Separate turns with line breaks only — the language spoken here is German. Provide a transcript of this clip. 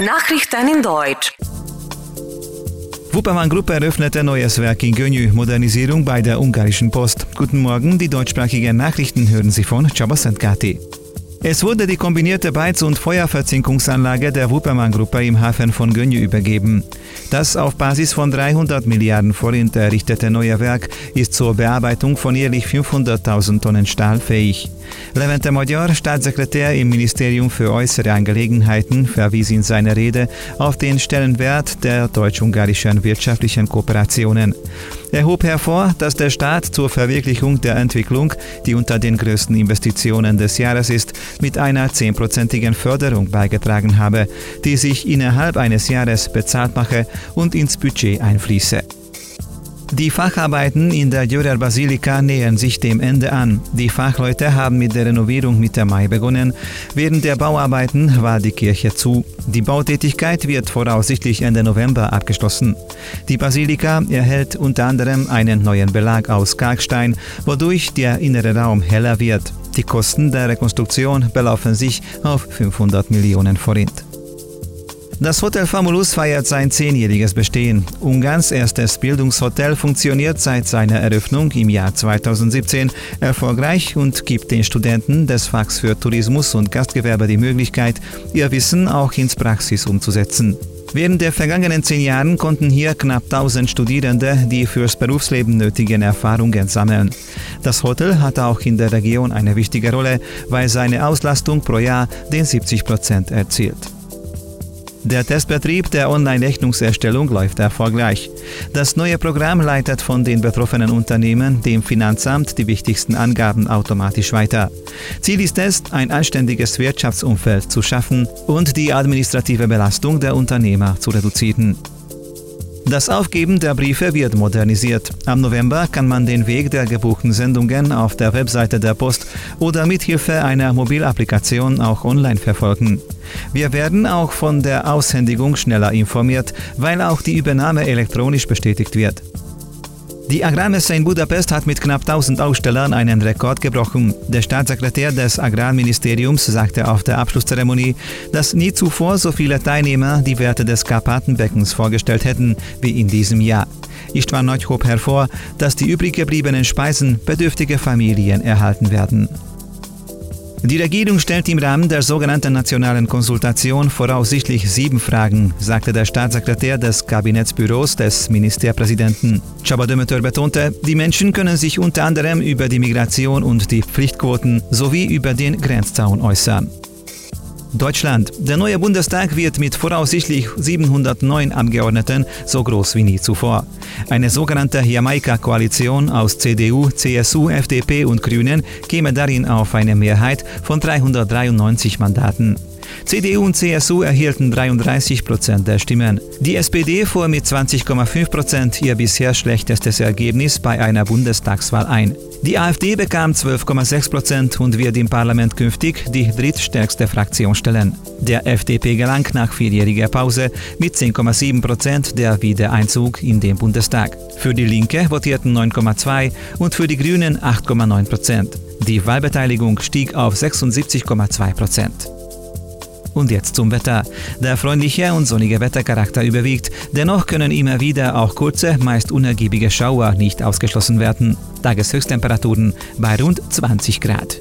Nachrichten in Deutsch.
Wuppermann Gruppe eröffnete neues Werk in Gönyű, Modernisierung bei der ungarischen Post. Guten Morgen, die deutschsprachigen Nachrichten hören Sie von Csaba Kati. Es wurde die kombinierte Beiz- und Feuerverzinkungsanlage der Wuppermann-Gruppe im Hafen von Gönyű übergeben. Das auf Basis von 300 Milliarden Forint errichtete neue Werk ist zur Bearbeitung von jährlich 500.000 Tonnen Stahl fähig. Levente Magyar, Staatssekretär im Ministerium für äußere Angelegenheiten, verwies in seiner Rede auf den Stellenwert der deutsch-ungarischen wirtschaftlichen Kooperationen. Er hob hervor, dass der Staat zur Verwirklichung der Entwicklung, die unter den größten Investitionen des Jahres ist, mit einer zehnprozentigen Förderung beigetragen habe, die sich innerhalb eines Jahres bezahlt mache und ins Budget einfließe. Die Facharbeiten in der Dürer Basilika nähern sich dem Ende an. Die Fachleute haben mit der Renovierung Mitte Mai begonnen. Während der Bauarbeiten war die Kirche zu. Die Bautätigkeit wird voraussichtlich Ende November abgeschlossen. Die Basilika erhält unter anderem einen neuen Belag aus Kalkstein, wodurch der innere Raum heller wird. Die Kosten der Rekonstruktion belaufen sich auf 500 Millionen Forint. Das Hotel Famulus feiert sein zehnjähriges Bestehen. Ungarns erstes Bildungshotel funktioniert seit seiner Eröffnung im Jahr 2017 erfolgreich und gibt den Studenten des Fachs für Tourismus und Gastgewerbe die Möglichkeit, ihr Wissen auch ins Praxis umzusetzen. Während der vergangenen zehn Jahren konnten hier knapp 1000 Studierende die fürs Berufsleben nötigen Erfahrungen sammeln. Das Hotel hat auch in der Region eine wichtige Rolle, weil seine Auslastung pro Jahr den 70 Prozent erzielt. Der Testbetrieb der Online-Rechnungserstellung läuft erfolgreich. Das neue Programm leitet von den betroffenen Unternehmen dem Finanzamt die wichtigsten Angaben automatisch weiter. Ziel ist es, ein anständiges Wirtschaftsumfeld zu schaffen und die administrative Belastung der Unternehmer zu reduzieren. Das Aufgeben der Briefe wird modernisiert. Am November kann man den Weg der gebuchten Sendungen auf der Webseite der Post oder mit Hilfe einer Mobilapplikation auch online verfolgen. Wir werden auch von der Aushändigung schneller informiert, weil auch die Übernahme elektronisch bestätigt wird. Die Agrarmesse in Budapest hat mit knapp 1000 Ausstellern einen Rekord gebrochen. Der Staatssekretär des Agrarministeriums sagte auf der Abschlusszeremonie, dass nie zuvor so viele Teilnehmer die Werte des Karpatenbeckens vorgestellt hätten wie in diesem Jahr. Istvan Nagy hob hervor, dass die übrig gebliebenen Speisen bedürftige Familien erhalten werden. Die Regierung stellt im Rahmen der sogenannten nationalen Konsultation voraussichtlich sieben Fragen, sagte der Staatssekretär des Kabinettsbüros des Ministerpräsidenten. Csaba Dömötör betonte, die Menschen können sich unter anderem über die Migration und die Pflichtquoten sowie über den Grenzzaun äußern. Deutschland. Der neue Bundestag wird mit voraussichtlich 709 Abgeordneten so groß wie nie zuvor. Eine sogenannte Jamaika-Koalition aus CDU, CSU, FDP und Grünen käme darin auf eine Mehrheit von 393 Mandaten. CDU und CSU erhielten 33 Prozent der Stimmen. Die SPD fuhr mit 20,5 Prozent ihr bisher schlechtestes Ergebnis bei einer Bundestagswahl ein. Die AfD bekam 12,6 Prozent und wird im Parlament künftig die drittstärkste Fraktion stellen. Der FDP gelang nach vierjähriger Pause mit 10,7 Prozent der Wiedereinzug in den Bundestag. Für die Linke votierten 9,2 und für die Grünen 8,9 Prozent. Die Wahlbeteiligung stieg auf 76,2 Prozent. Und jetzt zum Wetter. Der freundliche und sonnige Wettercharakter überwiegt. Dennoch können immer wieder auch kurze, meist unergiebige Schauer nicht ausgeschlossen werden. Tageshöchsttemperaturen bei rund 20 Grad.